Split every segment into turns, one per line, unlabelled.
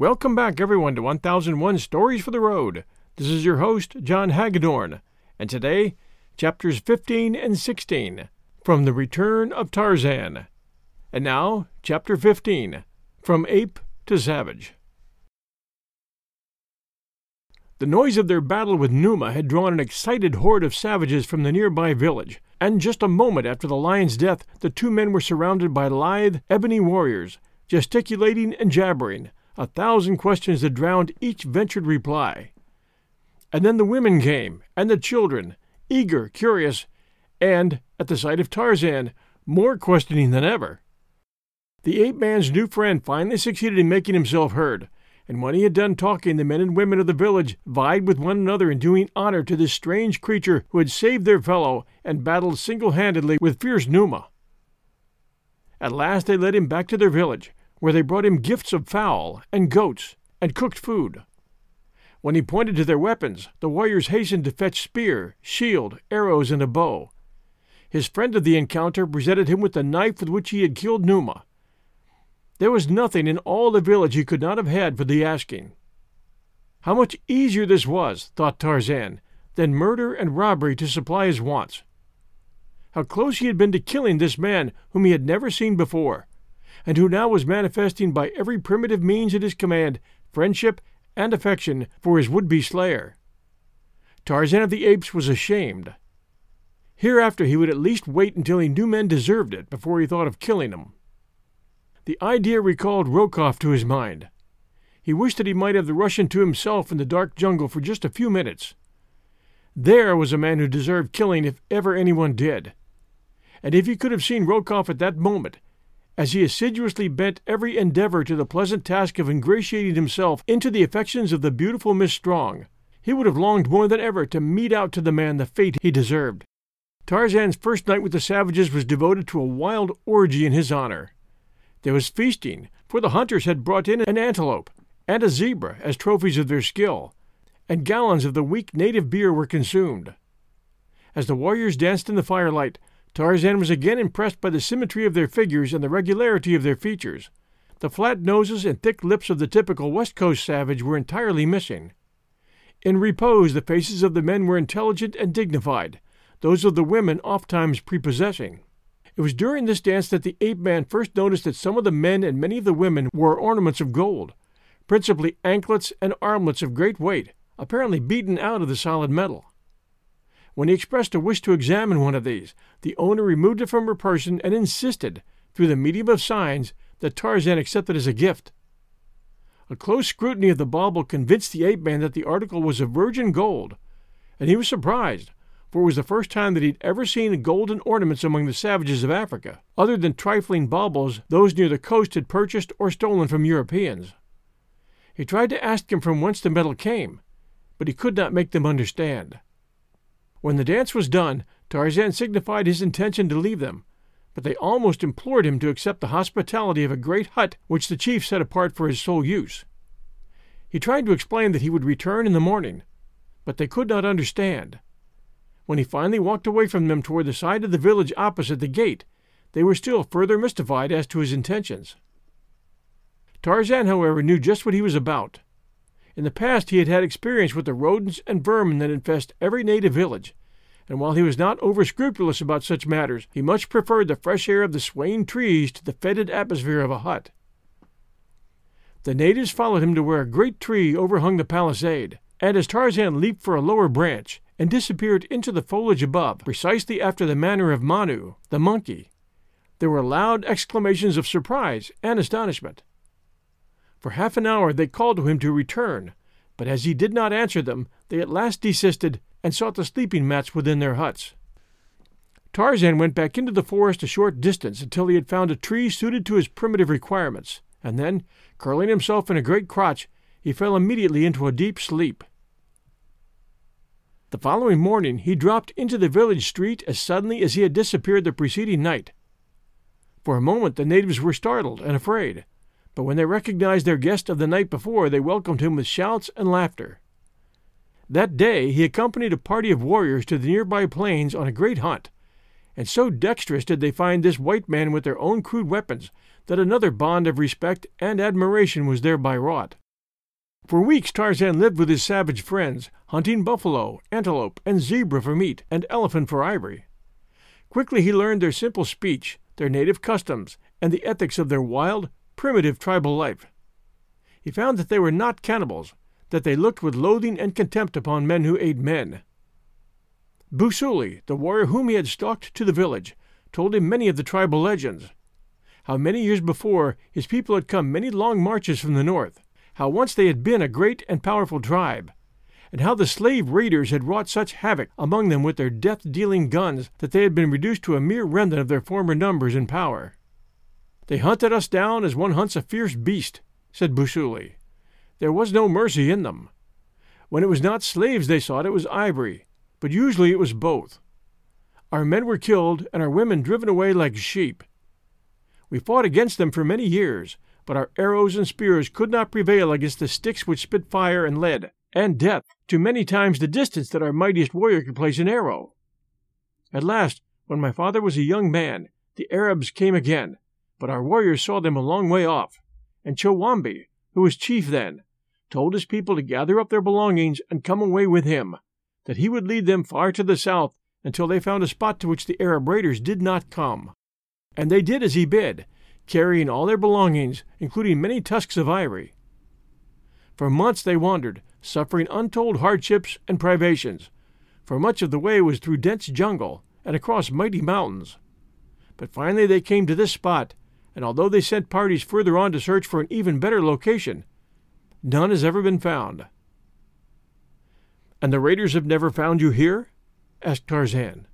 Welcome back, everyone, to 1001 Stories for the Road. This is your host, John Hagedorn, and today, chapters 15 and 16 from The Return of Tarzan. And now, chapter 15 From Ape to Savage. The noise of their battle with Numa had drawn an excited horde of savages from the nearby village, and just a moment after the lion's death, the two men were surrounded by lithe, ebony warriors, gesticulating and jabbering a thousand questions that drowned each ventured reply. And then the women came, and the children, eager, curious, and, at the sight of Tarzan, more questioning than ever. The ape man's new friend finally succeeded in making himself heard, and when he had done talking, the men and women of the village vied with one another in doing honor to this strange creature who had saved their fellow and battled single handedly with fierce Numa. At last they led him back to their village, where they brought him gifts of fowl and goats and cooked food. When he pointed to their weapons, the warriors hastened to fetch spear, shield, arrows, and a bow. His friend of the encounter presented him with the knife with which he had killed Numa. There was nothing in all the village he could not have had for the asking. How much easier this was, thought Tarzan, than murder and robbery to supply his wants. How close he had been to killing this man whom he had never seen before, and who now was manifesting by every primitive means at his command friendship and affection for his would be slayer. Tarzan of the Apes was ashamed. Hereafter he would at least wait until he knew men deserved it before he thought of killing them. The idea recalled Rokoff to his mind. He wished that he might have the Russian to himself in the dark jungle for just a few minutes. There was a man who deserved killing if ever anyone did. And if he could have seen Rokoff at that moment, as he assiduously bent every endeavor to the pleasant task of ingratiating himself into the affections of the beautiful Miss Strong, he would have longed more than ever to mete out to the man the fate he deserved. Tarzan's first night with the savages was devoted to a wild orgy in his honor. There was feasting, for the hunters had brought in an antelope and a zebra as trophies of their skill, and gallons of the weak native beer were consumed. As the warriors danced in the firelight, Tarzan was again impressed by the symmetry of their figures and the regularity of their features. The flat noses and thick lips of the typical West Coast savage were entirely missing. In repose, the faces of the men were intelligent and dignified, those of the women ofttimes prepossessing. It was during this dance that the ape man first noticed that some of the men and many of the women wore ornaments of gold, principally anklets and armlets of great weight, apparently beaten out of the solid metal. When he expressed a wish to examine one of these, the owner removed it from her person and insisted, through the medium of signs, that Tarzan accept it as a gift. A close scrutiny of the bauble convinced the ape man that the article was of virgin gold, and he was surprised, for it was the first time that he had ever seen golden ornaments among the savages of Africa, other than trifling baubles those near the coast had purchased or stolen from Europeans. He tried to ask them from whence the metal came, but he could not make them understand. When the dance was done, Tarzan signified his intention to leave them, but they almost implored him to accept the hospitality of a great hut which the chief set apart for his sole use. He tried to explain that he would return in the morning, but they could not understand. When he finally walked away from them toward the side of the village opposite the gate, they were still further mystified as to his intentions. Tarzan, however, knew just what he was about. In the past, he had had experience with the rodents and vermin that infest every native village, and while he was not over scrupulous about such matters, he much preferred the fresh air of the swaying trees to the fetid atmosphere of a hut. The natives followed him to where a great tree overhung the palisade, and as Tarzan leaped for a lower branch, and disappeared into the foliage above, precisely after the manner of Manu, the monkey. There were loud exclamations of surprise and astonishment. For half an hour they called to him to return, but as he did not answer them, they at last desisted and sought the sleeping mats within their huts. Tarzan went back into the forest a short distance until he had found a tree suited to his primitive requirements, and then, curling himself in a great crotch, he fell immediately into a deep sleep. The following morning he dropped into the village street as suddenly as he had disappeared the preceding night. For a moment the natives were startled and afraid, but when they recognized their guest of the night before, they welcomed him with shouts and laughter. That day he accompanied a party of warriors to the nearby plains on a great hunt, and so dexterous did they find this white man with their own crude weapons that another bond of respect and admiration was thereby wrought. For weeks Tarzan lived with his savage friends, hunting buffalo, antelope, and zebra for meat, and elephant for ivory. Quickly he learned their simple speech, their native customs, and the ethics of their wild, primitive tribal life. He found that they were not cannibals, that they looked with loathing and contempt upon men who ate men. Busuli, the warrior whom he had stalked to the village, told him many of the tribal legends. How many years before his people had come many long marches from the north, how once they had been a great and powerful tribe, and how the slave raiders had wrought such havoc among them with their death dealing guns that they had been reduced to a mere remnant of their former numbers and power. They hunted us down as one hunts a fierce beast, said Busuli. There was no mercy in them. When it was not slaves they sought, it was ivory, but usually it was both. Our men were killed and our women driven away like sheep. We fought against them for many years, but our arrows and spears could not prevail against the sticks which spit fire and lead, and death, to many times the distance that our mightiest warrior could place an arrow. At last, when my father was a young man, the Arabs came again, but our warriors saw them a long way off, and Chowambi, who was chief then, told his people to gather up their belongings and come away with him, that he would lead them far to the south until they found a spot to which the Arab raiders did not come. And they did as he bid, carrying all their belongings, including many tusks of ivory. For months they wandered, suffering untold hardships and privations, for much of the way was through dense jungle and across mighty mountains. But finally they came to this spot, and although they sent parties further on to search for an even better location, none has ever been found. And the raiders have never found you here? asked Tarzan.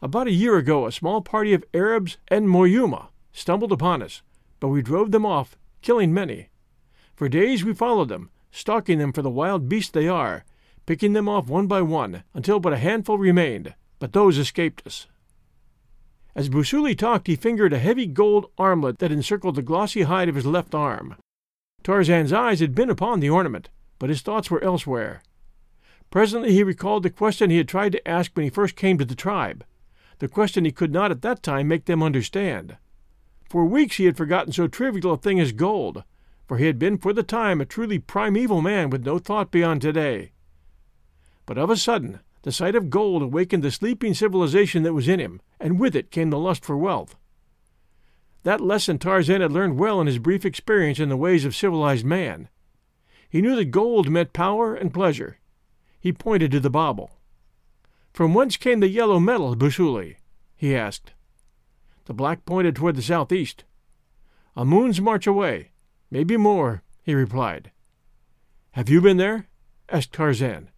About a year ago, a small party of Arabs and Manyuema stumbled upon us, but we drove them off, killing many. For days we followed them, stalking them for the wild beasts they are, picking them off one by one, until but a handful remained, but those escaped us. As Busuli talked, he fingered a heavy gold armlet that encircled the glossy hide of his left arm. Tarzan's eyes had been upon the ornament, but his thoughts were elsewhere. Presently he recalled the question he had tried to ask when he first came to the tribe, the question he could not at that time make them understand. For weeks he had forgotten so trivial a thing as gold, for he had been for the time a truly primeval man with no thought beyond today. But of a sudden the sight of gold awakened the sleeping civilization that was in him, and with it came the lust for wealth. That lesson Tarzan had learned well in his brief experience in the ways of civilized man. He knew that gold meant power and pleasure. He pointed to the bauble. From whence came the yellow metal, Busuli? he asked. The black pointed toward the southeast. A moon's march away, maybe more, he replied. Have you been there? asked Tarzan.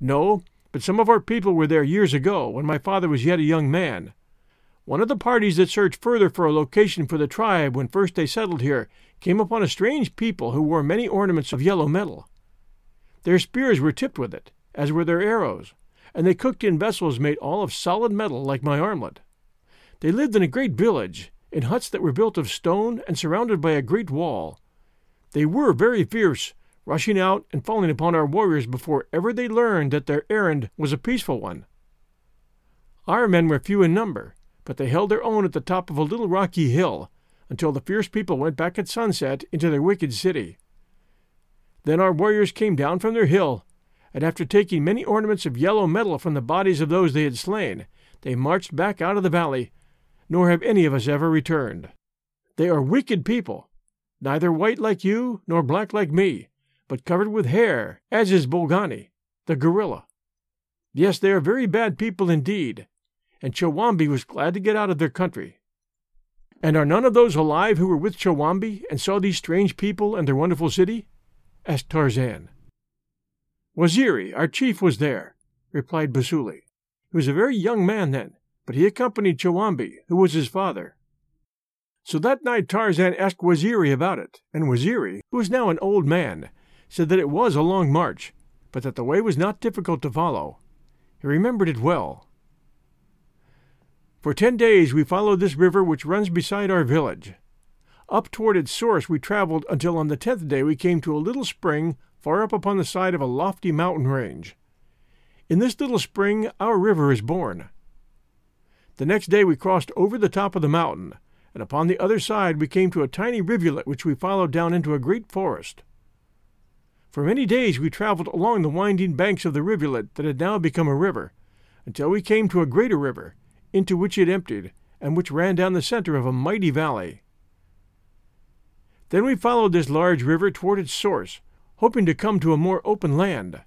No, but some of our people were there years ago, when my father was yet a young man. One of the parties that searched further for a location for the tribe when first they settled here came upon a strange people who wore many ornaments of yellow metal. Their spears were tipped with it, as were their arrows, and they cooked in vessels made all of solid metal like my armlet. They lived in a great village, in huts that were built of stone and surrounded by a great wall. They were very fierce, rushing out and falling upon our warriors before ever they learned that their errand was a peaceful one. Our men were few in number, but they held their own at the top of a little rocky hill until the fierce people went back at sunset into their wicked city. Then our warriors came down from their hill, and after taking many ornaments of yellow metal from the bodies of those they had slain, they marched back out of the valley, nor have any of us ever returned. They are wicked people, neither white like you nor black like me, but covered with hair, as is Bolgani, the gorilla. Yes, they are very bad people indeed, and Chowambi was glad to get out of their country. And are none of those alive who were with Chowambi and saw these strange people and their wonderful city? asked Tarzan. Waziri, our chief, was there, replied Busuli. He was a very young man then, but he accompanied Chowambi, who was his father. So that night Tarzan asked Waziri about it, and Waziri, who was now an old man, said that it was a long march, but that the way was not difficult to follow. He remembered it well. For ten days we followed this river which runs beside our village. Up toward its source we traveled until on the tenth day we came to a little spring far up upon the side of a lofty mountain range. In this little spring our river is born. The next day we crossed over the top of the mountain, and upon the other side we came to a tiny rivulet which we followed down into a great forest. For many days we traveled along the winding banks of the rivulet that had now become a river, until we came to a greater river, into which it emptied, and which ran down the center of a mighty valley. Then we followed this large river toward its source, hoping to come to a more open land.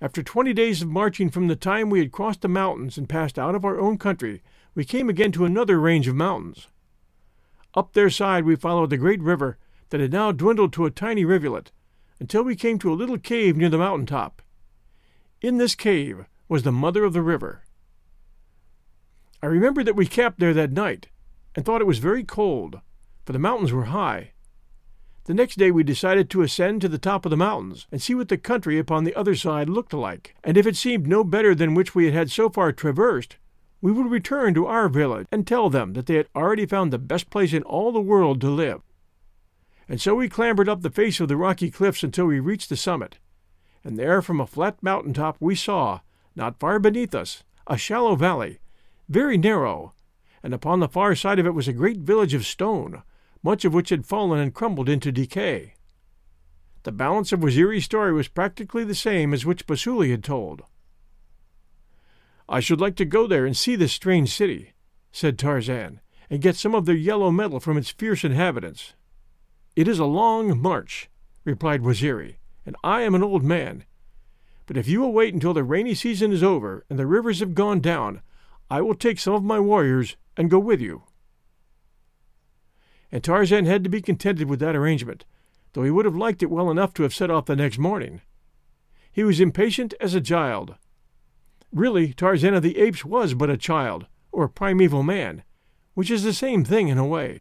After twenty days of marching from the time we had crossed the mountains and passed out of our own country, we came again to another range of mountains. Up their side we followed the great river that had now dwindled to a tiny rivulet, until we came to a little cave near the mountain top. In this cave was the mother of the river. I remember that we camped there that night, and thought it was very cold, for the mountains were high. The next day we decided to ascend to the top of the mountains and see what the country upon the other side looked like, and if it seemed no better than which we had had so far traversed, we would return to our village and tell them that they had already found the best place in all the world to live. And so we clambered up the face of the rocky cliffs until we reached the summit, and there from a flat mountain top we saw, not far beneath us, a shallow valley very narrow, and upon the far side of it was a great village of stone, much of which had fallen and crumbled into decay. The balance of Waziri's story was practically the same as which Busuli had told. I should like to go there and see this strange city, said Tarzan, and get some of their yellow metal from its fierce inhabitants. It is a long march, replied Waziri, and I am an old man. But if you will wait until the rainy season is over and the rivers have gone down, I will take some of my warriors and go with you. And Tarzan had to be contented with that arrangement, though he would have liked it well enough to have set off the next morning. He was impatient as a child. Really, Tarzan of the Apes was but a child, or primeval man, which is the same thing in a way.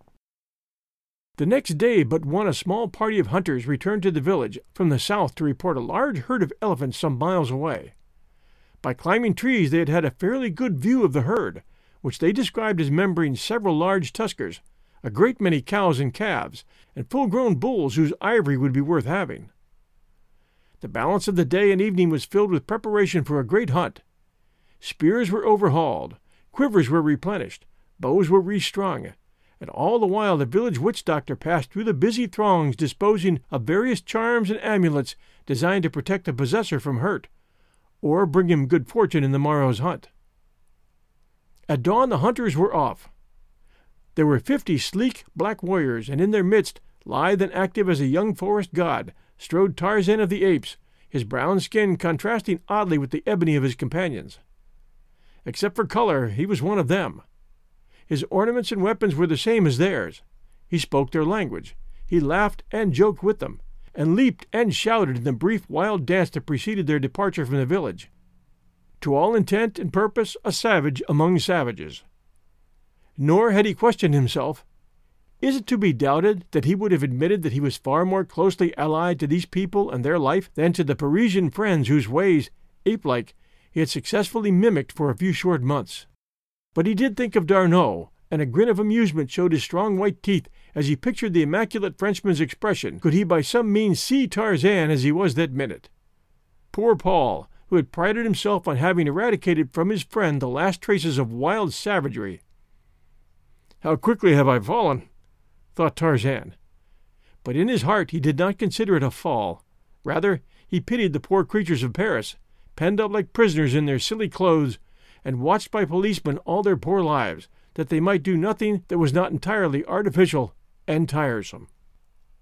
The next day, but one a small party of hunters returned to the village from the south to report a large herd of elephants some miles away. By climbing trees, they had had a fairly good view of the herd, which they described as membering several large tuskers, a great many cows and calves, and full grown bulls whose ivory would be worth having. The balance of the day and evening was filled with preparation for a great hunt. Spears were overhauled, quivers were replenished, bows were restrung, and all the while the village witch doctor passed through the busy throngs disposing of various charms and amulets designed to protect the possessor from hurt or bring him good fortune in the morrow's hunt. At dawn the hunters were off. There were fifty sleek black warriors, and in their midst, lithe and active as a young forest god, strode Tarzan of the Apes, his brown skin contrasting oddly with the ebony of his companions. Except for color, he was one of them. His ornaments and weapons were the same as theirs. He spoke their language. He laughed and joked with them, and leaped and shouted in the brief wild dance that preceded their departure from the village. To all intent and purpose, a savage among savages. Nor had he questioned himself. Is it to be doubted that he would have admitted that he was far more closely allied to these people and their life than to the Parisian friends whose ways, ape like, he had successfully mimicked for a few short months? But he did think of D'Arnot, and a grin of amusement showed his strong white teeth as he pictured the immaculate Frenchman's expression, could he by some means see Tarzan as he was that minute. Poor Paul, who had prided himself on having eradicated from his friend the last traces of wild savagery. How quickly have I fallen, thought Tarzan. But in his heart he did not consider it a fall. Rather, he pitied the poor creatures of Paris, penned up like prisoners in their silly clothes, and watched by policemen all their poor lives, that they might do nothing that was not entirely artificial and tiresome.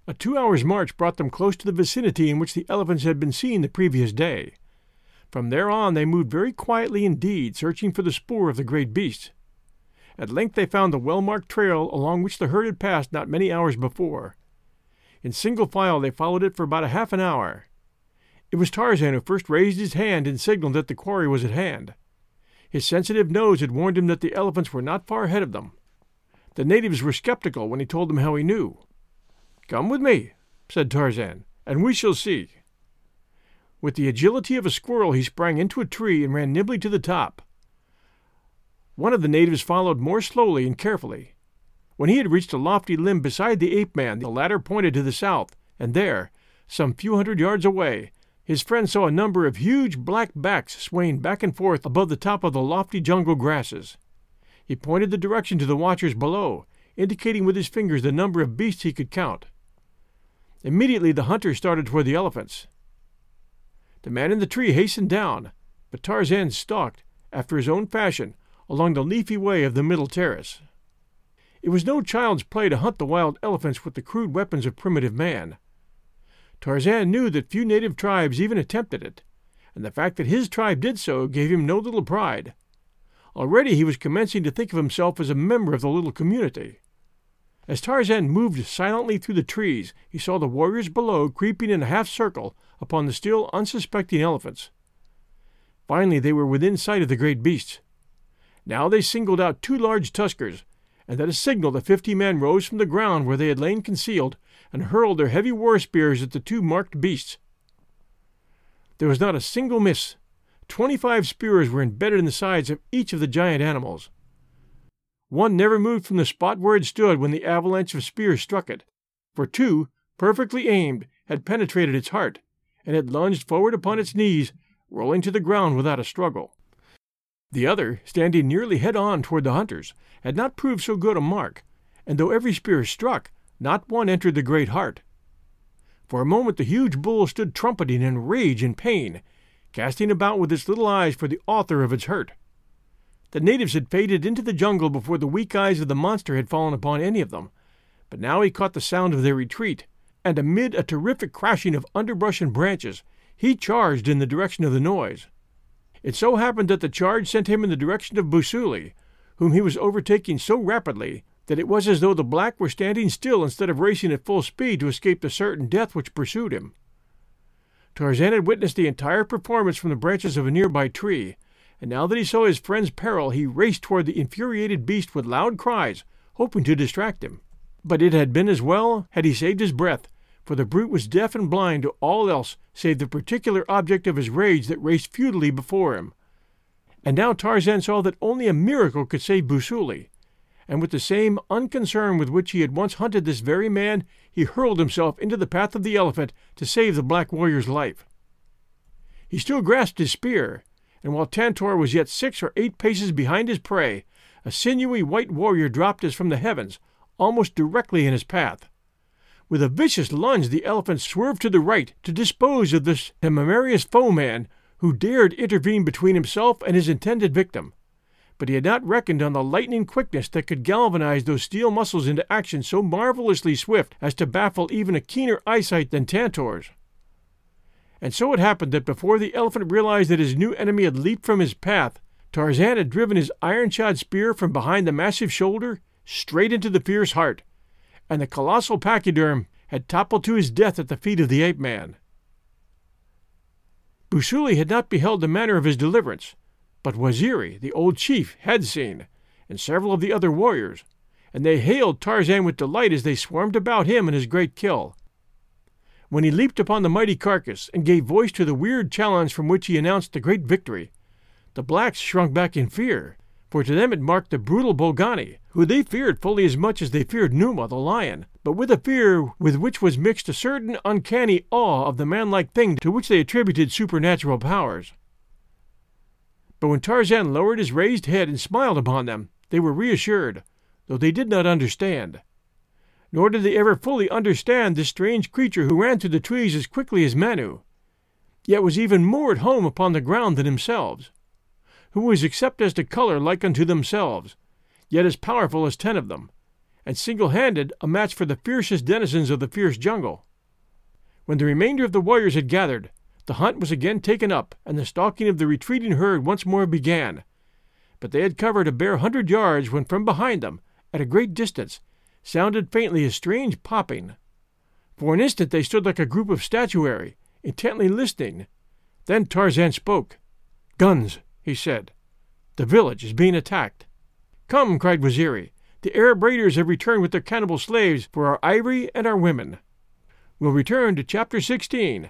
A two hours' march brought them close to the vicinity in which the elephants had been seen the previous day. From there on they moved very quietly indeed, searching for the spoor of the great beast. At length they found the well marked trail along which the herd had passed not many hours before. In single file they followed it for about a half an hour. It was Tarzan who first raised his hand and signaled that the quarry was at hand. His sensitive nose had warned him that the elephants were not far ahead of them. The natives were skeptical when he told them how he knew. Come with me, said Tarzan, and we shall see. With the agility of a squirrel, he sprang into a tree and ran nimbly to the top. One of the natives followed more slowly and carefully. When he had reached a lofty limb beside the ape man, the latter pointed to the south, and there, some few hundred yards away, his friend saw a number of huge black backs swaying back and forth above the top of the lofty jungle grasses. He pointed the direction to the watchers below, indicating with his fingers the number of beasts he could count. Immediately the hunters started toward the elephants. The man in the tree hastened down, but Tarzan stalked, after his own fashion, along the leafy way of the middle terrace. It was no child's play to hunt the wild elephants with the crude weapons of primitive man. Tarzan knew that few native tribes even attempted it, and the fact that his tribe did so gave him no little pride. Already he was commencing to think of himself as a member of the little community. As Tarzan moved silently through the trees, he saw the warriors below creeping in a half circle upon the still unsuspecting elephants. Finally, they were within sight of the great beasts. Now they singled out two large tuskers, and at a signal the fifty men rose from the ground where they had lain concealed and hurled their heavy war spears at the two marked beasts. There was not a single miss. Twenty five spears were embedded in the sides of each of the giant animals. One never moved from the spot where it stood when the avalanche of spears struck it, for two, perfectly aimed, had penetrated its heart, and had lunged forward upon its knees, rolling to the ground without a struggle. The other, standing nearly head on toward the hunters, had not proved so good a mark, and though every spear struck, not one entered the great heart. For a moment the huge bull stood trumpeting in rage and pain, casting about with its little eyes for the author of its hurt. The natives had faded into the jungle before the weak eyes of the monster had fallen upon any of them, but now he caught the sound of their retreat, and amid a terrific crashing of underbrush and branches, he charged in the direction of the noise. It so happened that the charge sent him in the direction of Busuli, whom he was overtaking so rapidly that it was as though the black were standing still instead of racing at full speed to escape the certain death which pursued him. Tarzan had witnessed the entire performance from the branches of a nearby tree, and now that he saw his friend's peril, he raced toward the infuriated beast with loud cries, hoping to distract him. But it had been as well had he saved his breath, for the brute was deaf and blind to all else save the particular object of his rage that raced futilely before him. And now Tarzan saw that only a miracle could save Busuli, and with the same unconcern with which he had once hunted this very man, he hurled himself into the path of the elephant to save the black warrior's life. He still grasped his spear, and while Tantor was yet six or eight paces behind his prey, a sinewy white warrior dropped as from the heavens, almost directly in his path. With a vicious lunge, the elephant swerved to the right to dispose of this temerarious foeman who dared intervene between himself and his intended victim. But he had not reckoned on the lightning quickness that could galvanize those steel muscles into action so marvelously swift as to baffle even a keener eyesight than Tantor's. And so it happened that before the elephant realized that his new enemy had leaped from his path, Tarzan had driven his iron shod spear from behind the massive shoulder straight into the fierce heart, and the colossal pachyderm had toppled to his death at the feet of the ape man. Busuli had not beheld the manner of his deliverance, but Waziri, the old chief, had seen, and several of the other warriors, and they hailed Tarzan with delight as they swarmed about him and his great kill. When he leaped upon the mighty carcass and gave voice to the weird challenge from which he announced the great victory, the blacks shrunk back in fear, for to them it marked the brutal Bolgani, who they feared fully as much as they feared Numa the lion, but with a fear with which was mixed a certain uncanny awe of the manlike thing to which they attributed supernatural powers. But when Tarzan lowered his raised head and smiled upon them, they were reassured, though they did not understand nor did they ever fully understand this strange creature who ran through the trees as quickly as Manu, yet was even more at home upon the ground than themselves, who was except as to color like unto themselves, yet as powerful as ten of them, and single handed a match for the fiercest denizens of the fierce jungle. When the remainder of the warriors had gathered, The hunt was again taken up, and the stalking of the retreating herd once more began. But they had covered a bare hundred yards when from behind them, at a great distance, sounded faintly a strange popping. For an instant they stood like a group of statuary, intently listening. Then Tarzan spoke. Guns, he said. The village is being attacked. Come, cried Waziri. The Arab raiders have returned with their cannibal slaves for our ivory and our women. We'll return to chapter 16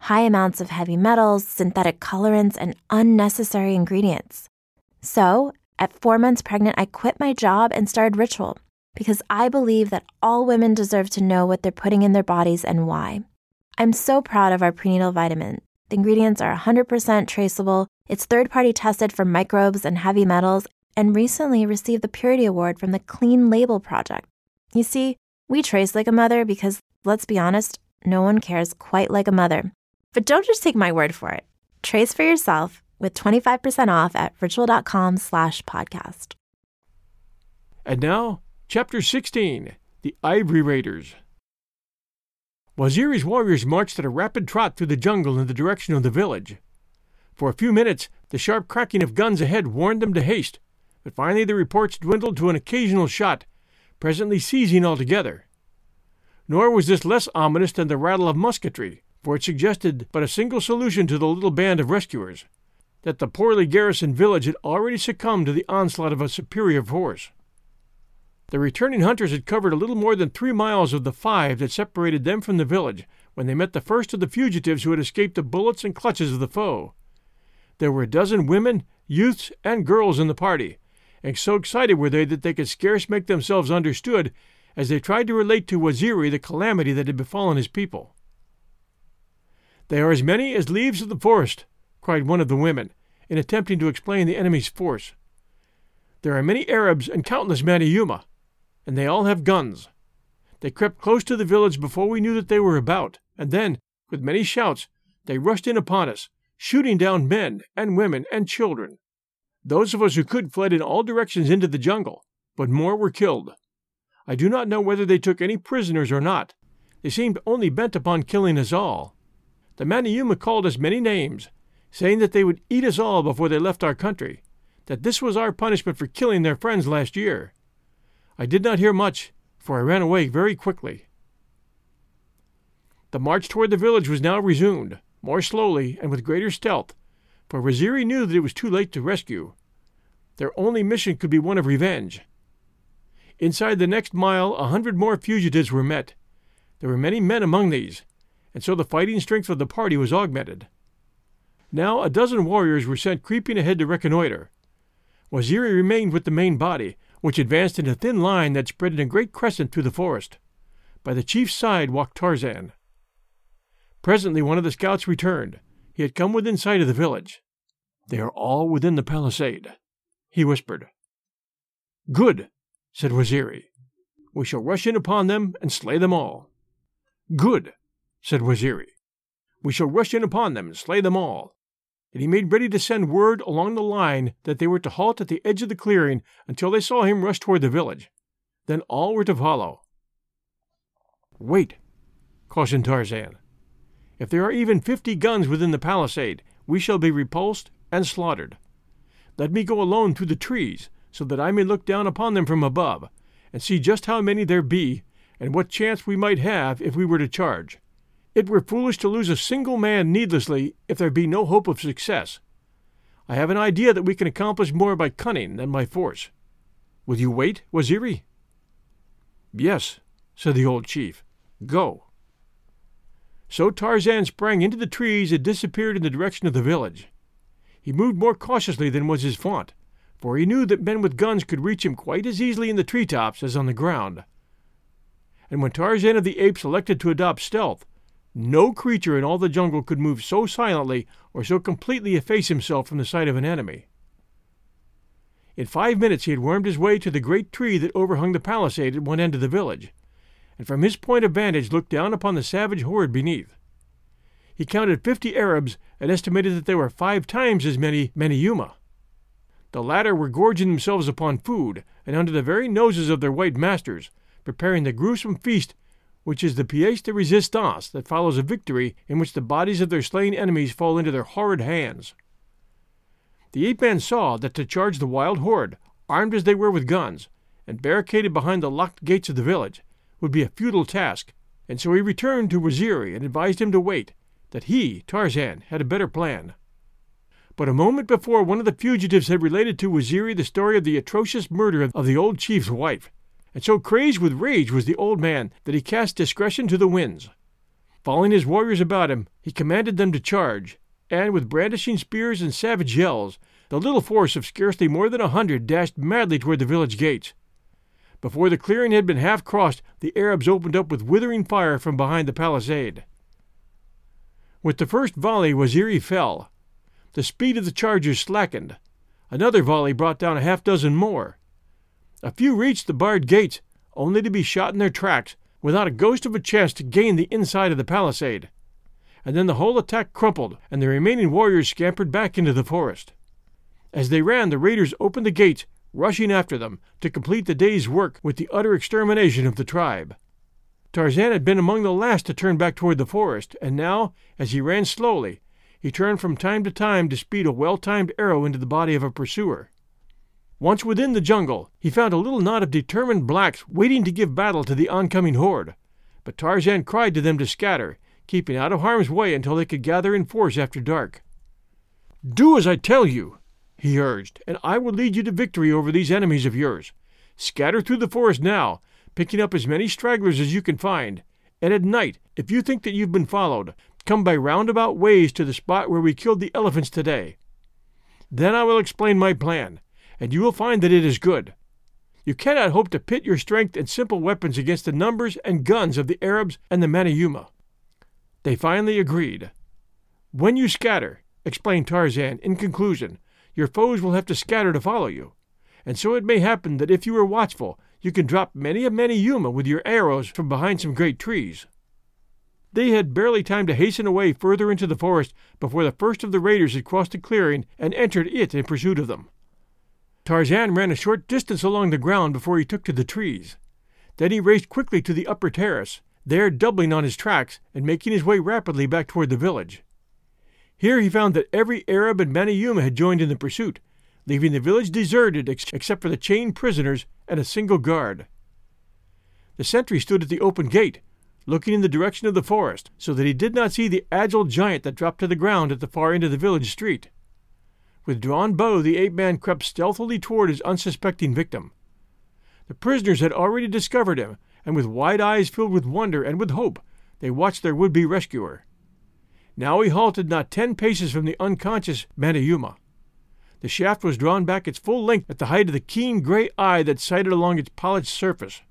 high amounts of heavy metals, synthetic colorants, and unnecessary ingredients. So, at four months pregnant, I quit my job and started Ritual because I believe that all women deserve to know what they're putting in their bodies and why. I'm so proud of our prenatal vitamin. The ingredients are 100% traceable, it's third party tested for microbes and heavy metals, and recently received the Purity Award from the Clean Label Project. You see, we trace like a mother because, let's be honest, no one cares quite like a mother. But don't just take my word for it. Trace for yourself with 25% off at ritual.com slash podcast.
And now, Chapter 16 The Ivory Raiders. Waziri's warriors marched at a rapid trot through the jungle in the direction of the village. For a few minutes, the sharp cracking of guns ahead warned them to haste, but finally the reports dwindled to an occasional shot, presently ceasing altogether. Nor was this less ominous than the rattle of musketry, for it suggested but a single solution to the little band of rescuers that the poorly garrisoned village had already succumbed to the onslaught of a superior force. The returning hunters had covered a little more than three miles of the five that separated them from the village when they met the first of the fugitives who had escaped the bullets and clutches of the foe. There were a dozen women, youths, and girls in the party, and so excited were they that they could scarce make themselves understood as they tried to relate to Waziri the calamity that had befallen his people. They are as many as leaves of the forest, cried one of the women, in attempting to explain the enemy's force. There are many Arabs and countless Manyuema, and they all have guns. They crept close to the village before we knew that they were about, and then, with many shouts, they rushed in upon us, shooting down men and women and children. Those of us who could fled in all directions into the jungle, but more were killed. I do not know whether they took any prisoners or not. They seemed only bent upon killing us all. The Manyuema called us many names, saying that they would eat us all before they left our country, that this was our punishment for killing their friends last year. I did not hear much, for I ran away very quickly. The march toward the village was now resumed, more slowly and with greater stealth, for Waziri knew that it was too late to rescue. Their only mission could be one of revenge. Inside the next mile, a hundred more fugitives were met. There were many men among these, and so the fighting strength of the party was augmented. Now a dozen warriors were sent creeping ahead to reconnoiter. Waziri remained with the main body, which advanced in a thin line that spread in a great crescent through the forest. By the chief's side walked Tarzan. Presently one of the scouts returned. He had come within sight of the village. They are all within the palisade, he whispered. Good, said Waziri. We shall rush in upon them and slay them all. Good, said Waziri. We shall rush in upon them and slay them all. And he made ready to send word along the line that they were to halt at the edge of the clearing until they saw him rush toward the village. Then all were to follow. Wait, cautioned Tarzan. If there are even fifty guns within the palisade, we shall be repulsed and slaughtered. Let me go alone through the trees, so that I may look down upon them from above, and see just how many there be, and what chance we might have if we were to charge. It were foolish to lose a single man needlessly if there be no hope of success. I have an idea that we can accomplish more by cunning than by force. Will you wait, Waziri? Yes, said the old chief. Go. So Tarzan sprang into the trees and disappeared in the direction of the village. He moved more cautiously than was his wont, for he knew that men with guns could reach him quite as easily in the tree tops as on the ground. And when Tarzan of the Apes elected to adopt stealth, no creature in all the jungle could move so silently or so completely efface himself from the sight of an enemy. In five minutes he had wormed his way to the great tree that overhung the palisade at one end of the village, and from his point of vantage looked down upon the savage horde beneath. He counted fifty Arabs and estimated that there were five times as many Manyuema. The latter were gorging themselves upon food, and under the very noses of their white masters, preparing the gruesome feast which is the pièce de résistance that follows a victory in which the bodies of their slain enemies fall into their horrid hands. The ape man saw that to charge the wild horde, armed as they were with guns, and barricaded behind the locked gates of the village, would be a futile task, and so he returned to Waziri and advised him to wait, that he, Tarzan, had a better plan. But a moment before one of the fugitives had related to Waziri the story of the atrocious murder of the old chief's wife, and so crazed with rage was the old man that he cast discretion to the winds. Following his warriors about him, he commanded them to charge, and with brandishing spears and savage yells, the little force of scarcely more than a hundred dashed madly toward the village gates. Before the clearing had been half crossed, the Arabs opened up with withering fire from behind the palisade. With the first volley, Waziri fell. The speed of the chargers slackened. Another volley brought down a half dozen more. A few reached the barred gates, only to be shot in their tracks, without a ghost of a chance to gain the inside of the palisade. And then the whole attack crumpled, and the remaining warriors scampered back into the forest. As they ran, the raiders opened the gates, rushing after them to complete the day's work with the utter extermination of the tribe. Tarzan had been among the last to turn back toward the forest, and now, as he ran slowly, he turned from time to time to speed a well timed arrow into the body of a pursuer. Once within the jungle, he found a little knot of determined blacks waiting to give battle to the oncoming horde. But Tarzan cried to them to scatter, keeping out of harm's way until they could gather in force after dark. Do as I tell you, he urged, and I will lead you to victory over these enemies of yours. Scatter through the forest now, picking up as many stragglers as you can find, and at night, if you think that you've been followed, come by roundabout ways to the spot where we killed the elephants today. Then I will explain my plan and you will find that it is good. You cannot hope to pit your strength and simple weapons against the numbers and guns of the Arabs and the Manyuema. They finally agreed. When you scatter, explained Tarzan in conclusion, your foes will have to scatter to follow you. And so it may happen that if you are watchful, you can drop many a Manyuema with your arrows from behind some great trees. They had barely time to hasten away further into the forest before the first of the raiders had crossed the clearing and entered it in pursuit of them. Tarzan ran a short distance along the ground before he took to the trees. Then he raced quickly to the upper terrace, there doubling on his tracks and making his way rapidly back toward the village. Here he found that every Arab and Manyuema had joined in the pursuit, leaving the village deserted ex- except for the chained prisoners and a single guard. The sentry stood at the open gate, looking in the direction of the forest, so that he did not see the agile giant that dropped to the ground at the far end of the village street. With drawn bow, the ape man crept stealthily toward his unsuspecting victim. The prisoners had already discovered him, and with wide eyes filled with wonder and with hope, they watched their would be rescuer. Now he halted not ten paces from the unconscious Manyuema. The shaft was drawn back its full length at the height of the keen gray eye that sighted along its polished surface.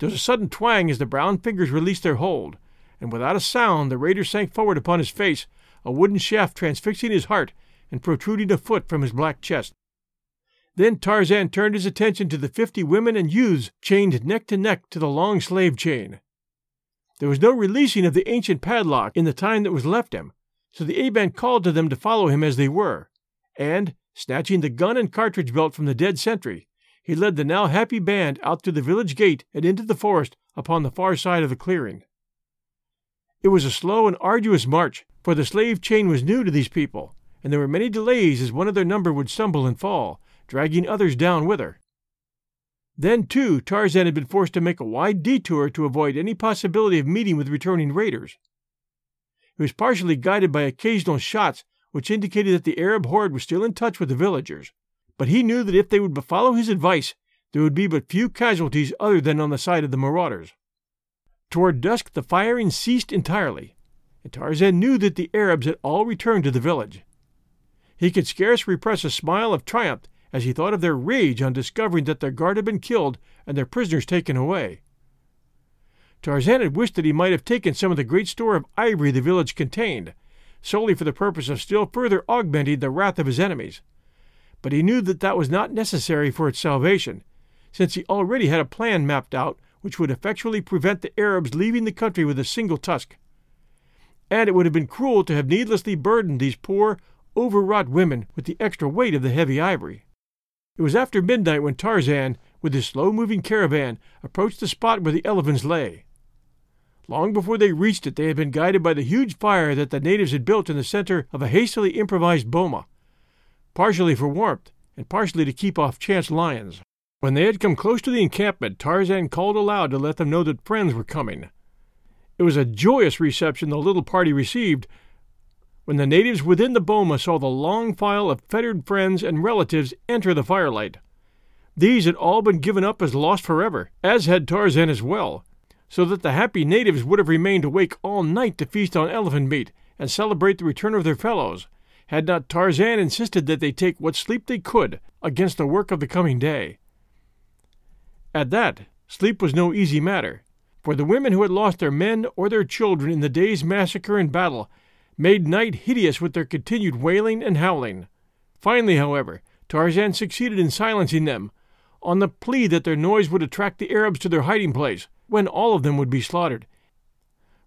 There was a sudden twang as the brown fingers released their hold, and without a sound the raider sank forward upon his face, a wooden shaft transfixing his heart and protruding a foot from his black chest. Then Tarzan turned his attention to the fifty women and youths chained neck to neck to the long slave chain. There was no releasing of the ancient padlock in the time that was left him, so the ape man called to them to follow him as they were, and, snatching the gun and cartridge belt from the dead sentry, he led the now happy band out through the village gate and into the forest upon the far side of the clearing. It was a slow and arduous march, for the slave chain was new to these people, and there were many delays as one of their number would stumble and fall, dragging others down with her. Then, too, Tarzan had been forced to make a wide detour to avoid any possibility of meeting with returning raiders. He was partially guided by occasional shots which indicated that the Arab horde was still in touch with the villagers, but he knew that if they would follow his advice, there would be but few casualties other than on the side of the marauders. Toward dusk, the firing ceased entirely, and Tarzan knew that the Arabs had all returned to the village. He could scarce repress a smile of triumph as he thought of their rage on discovering that their guard had been killed and their prisoners taken away. Tarzan had wished that he might have taken some of the great store of ivory the village contained, solely for the purpose of still further augmenting the wrath of his enemies. but he knew that that was not necessary for its salvation, since he already had a plan mapped out which would effectually prevent the Arabs leaving the country with a single tusk. And it would have been cruel to have needlessly burdened these poor, overwrought women with the extra weight of the heavy ivory. It was after midnight when Tarzan, with his slow moving caravan, approached the spot where the elephants lay. Long before they reached it, they had been guided by the huge fire that the natives had built in the center of a hastily improvised boma, partially for warmth and partially to keep off chance lions. When they had come close to the encampment, Tarzan called aloud to let them know that friends were coming. It was a joyous reception the little party received when the natives within the boma saw the long file of fettered friends and relatives enter the firelight. These had all been given up as lost forever, as had Tarzan as well, so that the happy natives would have remained awake all night to feast on elephant meat and celebrate the return of their fellows, had not Tarzan insisted that they take what sleep they could against the work of the coming day. At that, sleep was no easy matter, for the women who had lost their men or their children in the day's massacre and battle made night hideous with their continued wailing and howling. Finally, however, Tarzan succeeded in silencing them, on the plea that their noise would attract the Arabs to their hiding place, when all of them would be slaughtered.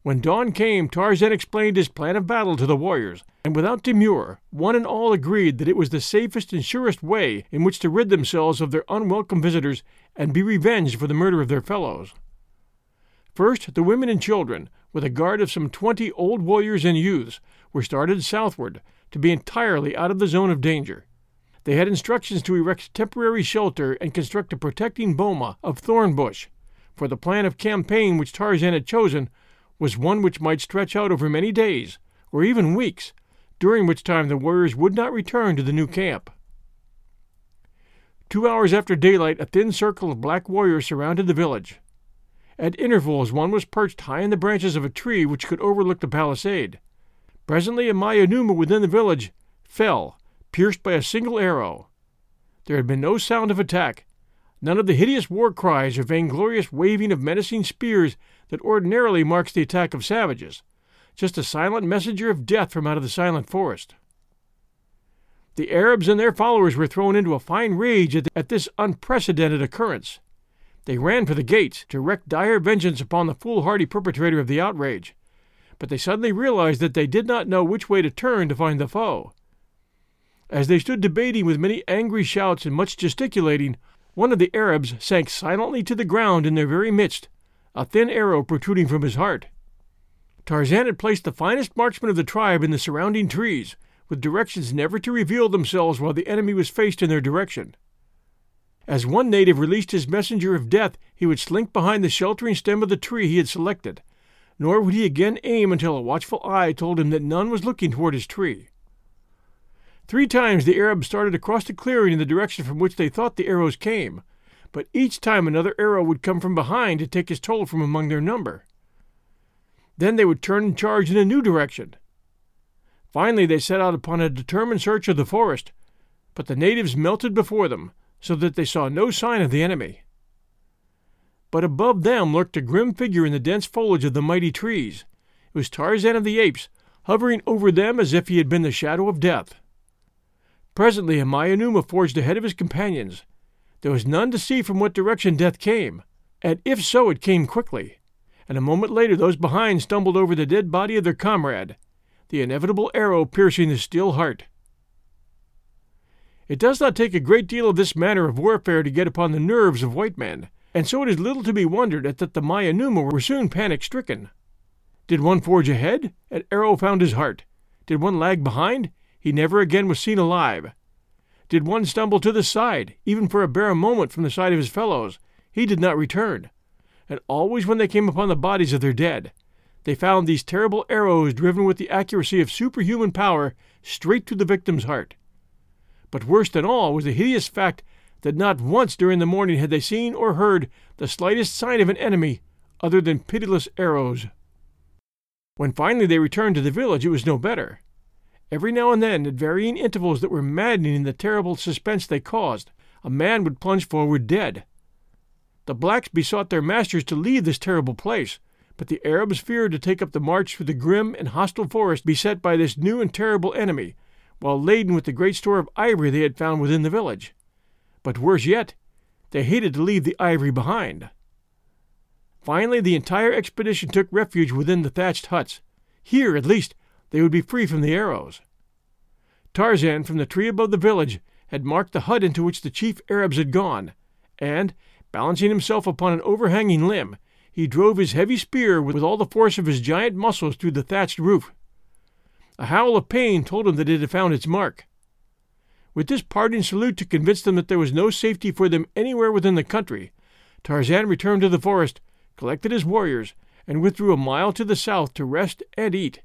When dawn came, Tarzan explained his plan of battle to the warriors, and without demur, one and all agreed that it was the safest and surest way in which to rid themselves of their unwelcome visitors and be revenged for the murder of their fellows. First, the women and children, with a guard of some twenty old warriors and youths, were started southward to be entirely out of the zone of danger. They had instructions to erect temporary shelter and construct a protecting boma of thorn bush, for the plan of campaign which Tarzan had chosen was one which might stretch out over many days, or even weeks, during which time the warriors would not return to the new camp. Two hours after daylight, a thin circle of black warriors surrounded the village. At intervals, one was perched high in the branches of a tree which could overlook the palisade. Presently, a Manyuema within the village fell, pierced by a single arrow. There had been no sound of attack, none of the hideous war cries or vainglorious waving of menacing spears that ordinarily marks the attack of savages, just a silent messenger of death from out of the silent forest. The Arabs and their followers were thrown into a fine rage at, the, at this unprecedented occurrence. They ran for the gates to wreak dire vengeance upon the foolhardy perpetrator of the outrage, but they suddenly realized that they did not know which way to turn to find the foe. As they stood debating with many angry shouts and much gesticulating, one of the Arabs sank silently to the ground in their very midst, a thin arrow protruding from his heart. Tarzan had placed the finest marksmen of the tribe in the surrounding trees, with directions never to reveal themselves while the enemy was faced in their direction. As one native released his messenger of death, he would slink behind the sheltering stem of the tree he had selected, nor would he again aim until a watchful eye told him that none was looking toward his tree. Three times the Arabs started across the clearing in the direction from which they thought the arrows came, but each time another arrow would come from behind to take his toll from among their number. Then they would turn and charge in a new direction. Finally, they set out upon a determined search of the forest, but the natives melted before them, so that they saw no sign of the enemy. But above them lurked a grim figure in the dense foliage of the mighty trees. It was Tarzan of the Apes, hovering over them as if he had been the shadow of death. Presently a Manyuema forged ahead of his companions. There was none to see from what direction death came, and if so, it came quickly. And a moment later, those behind stumbled over the dead body of their comrade, the inevitable arrow piercing the steel heart. It does not take a great deal of this manner of warfare to get upon the nerves of white men, and so it is little to be wondered at that the Manyuema were soon panic stricken. Did one forge ahead? An arrow found his heart. Did one lag behind? He never again was seen alive. Did one stumble to the side, even for a bare moment from the side of his fellows, he did not return. And always when they came upon the bodies of their dead, they found these terrible arrows driven with the accuracy of superhuman power straight to the victim's heart. But worse than all was the hideous fact that not once during the morning had they seen or heard the slightest sign of an enemy other than pitiless arrows. When finally they returned to the village, it was no better. Every now and then, at varying intervals that were maddening in the terrible suspense they caused, a man would plunge forward dead. The blacks besought their masters to leave this terrible place, but the Arabs feared to take up the march through the grim and hostile forest beset by this new and terrible enemy, while laden with the great store of ivory they had found within the village. But worse yet, they hated to leave the ivory behind. Finally, the entire expedition took refuge within the thatched huts. Here, at least, they would be free from the arrows. Tarzan, from the tree above the village, had marked the hut into which the chief Arabs had gone, and, balancing himself upon an overhanging limb, he drove his heavy spear with all the force of his giant muscles through the thatched roof. A howl of pain told him that it had found its mark. With this parting salute to convince them that there was no safety for them anywhere within the country, Tarzan returned to the forest collected his warriors, and withdrew a mile to the south to rest and eat.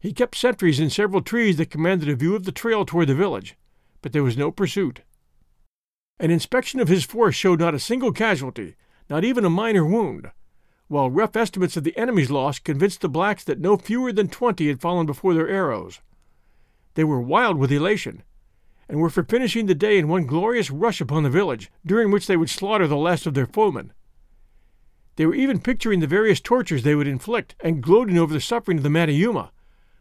He kept sentries in several trees that commanded a view of the trail toward the village, but there was no pursuit. An inspection of his force showed not a single casualty, not even a minor wound, while rough estimates of the enemy's loss convinced the blacks that no fewer than twenty had fallen before their arrows. They were wild with elation, and were for finishing the day in one glorious rush upon the village, during which they would slaughter the last of their foemen. They were even picturing the various tortures they would inflict and gloating over the suffering of the Manyuema,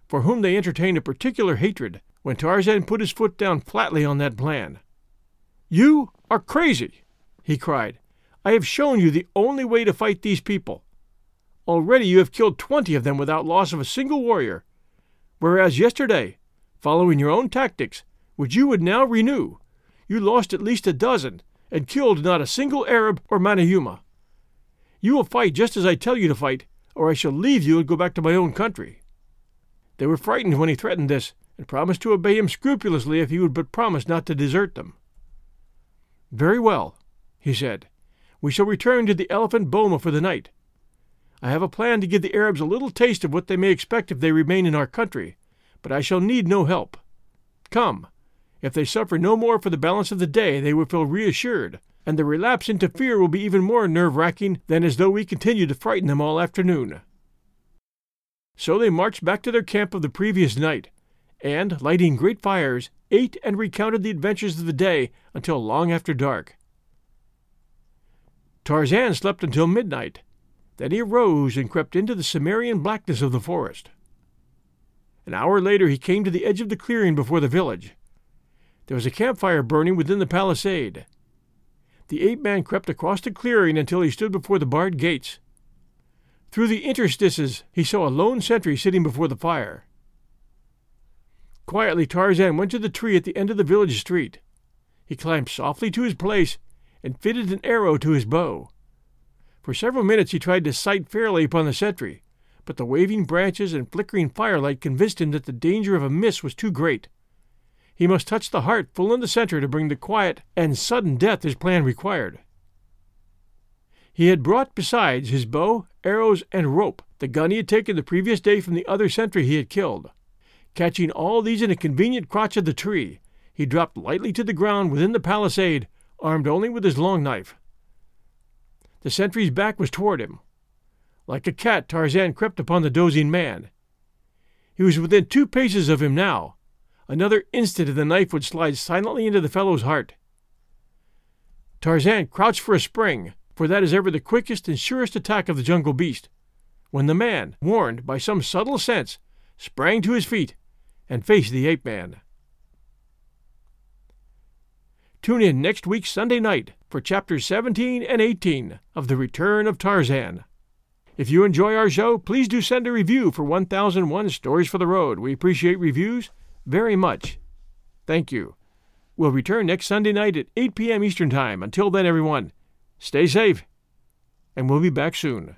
for whom they entertained a particular hatred, when Tarzan put his foot down flatly on that plan. You are crazy, he cried. I have shown you the only way to fight these people. Already you have killed twenty of them without loss of a single warrior, whereas yesterday, following your own tactics, which you would now renew, you lost at least a dozen and killed not a single Arab or Manyuema. You will fight just as I tell you to fight, or I shall leave you and go back to my own country. They were frightened when he threatened this, and promised to obey him scrupulously if he would but promise not to desert them. Very well, he said. We shall return to the elephant boma for the night. I have a plan to give the Arabs a little taste of what they may expect if they remain in our country, but I shall need no help. Come, if they suffer no more for the balance of the day, they will feel reassured, and the relapse into fear will be even more nerve racking than as though we continued to frighten them all afternoon. So they marched back to their camp of the previous night, and, lighting great fires, ate and recounted the adventures of the day until long after dark. Tarzan slept until midnight. Then he arose and crept into the Cimmerian blackness of the forest. An hour later he came to the edge of the clearing before the village. There was a campfire burning within the palisade the ape man crept across the clearing until he stood before the barred gates. Through the interstices, he saw a lone sentry sitting before the fire. Quietly, Tarzan went to the tree at the end of the village street. He climbed softly to his place and fitted an arrow to his bow. For several minutes he tried to sight fairly upon the sentry, but the waving branches and flickering firelight convinced him that the danger of a miss was too great. He must touch the heart full in the center to bring the quiet and sudden death his plan required. He had brought besides his bow, arrows, and rope, the gun he had taken the previous day from the other sentry he had killed. Catching all these in a convenient crotch of the tree, he dropped lightly to the ground within the palisade, armed only with his long knife. The sentry's back was toward him. Like a cat, Tarzan crept upon the dozing man. He was within two paces of him now, Another instant and the knife would slide silently into the fellow's heart. Tarzan crouched for a spring, for that is ever the quickest and surest attack of the jungle beast, when the man, warned by some subtle sense, sprang to his feet and faced the ape man. Tune in next week Sunday night for chapters 17 and 18 of The Return of Tarzan. If you enjoy our show, please do send a review for 1001 Stories for the Road. We appreciate reviews very much. Thank you. We'll return next Sunday night at 8 p.m. Eastern Time. Until then, everyone, stay safe, and we'll be back soon.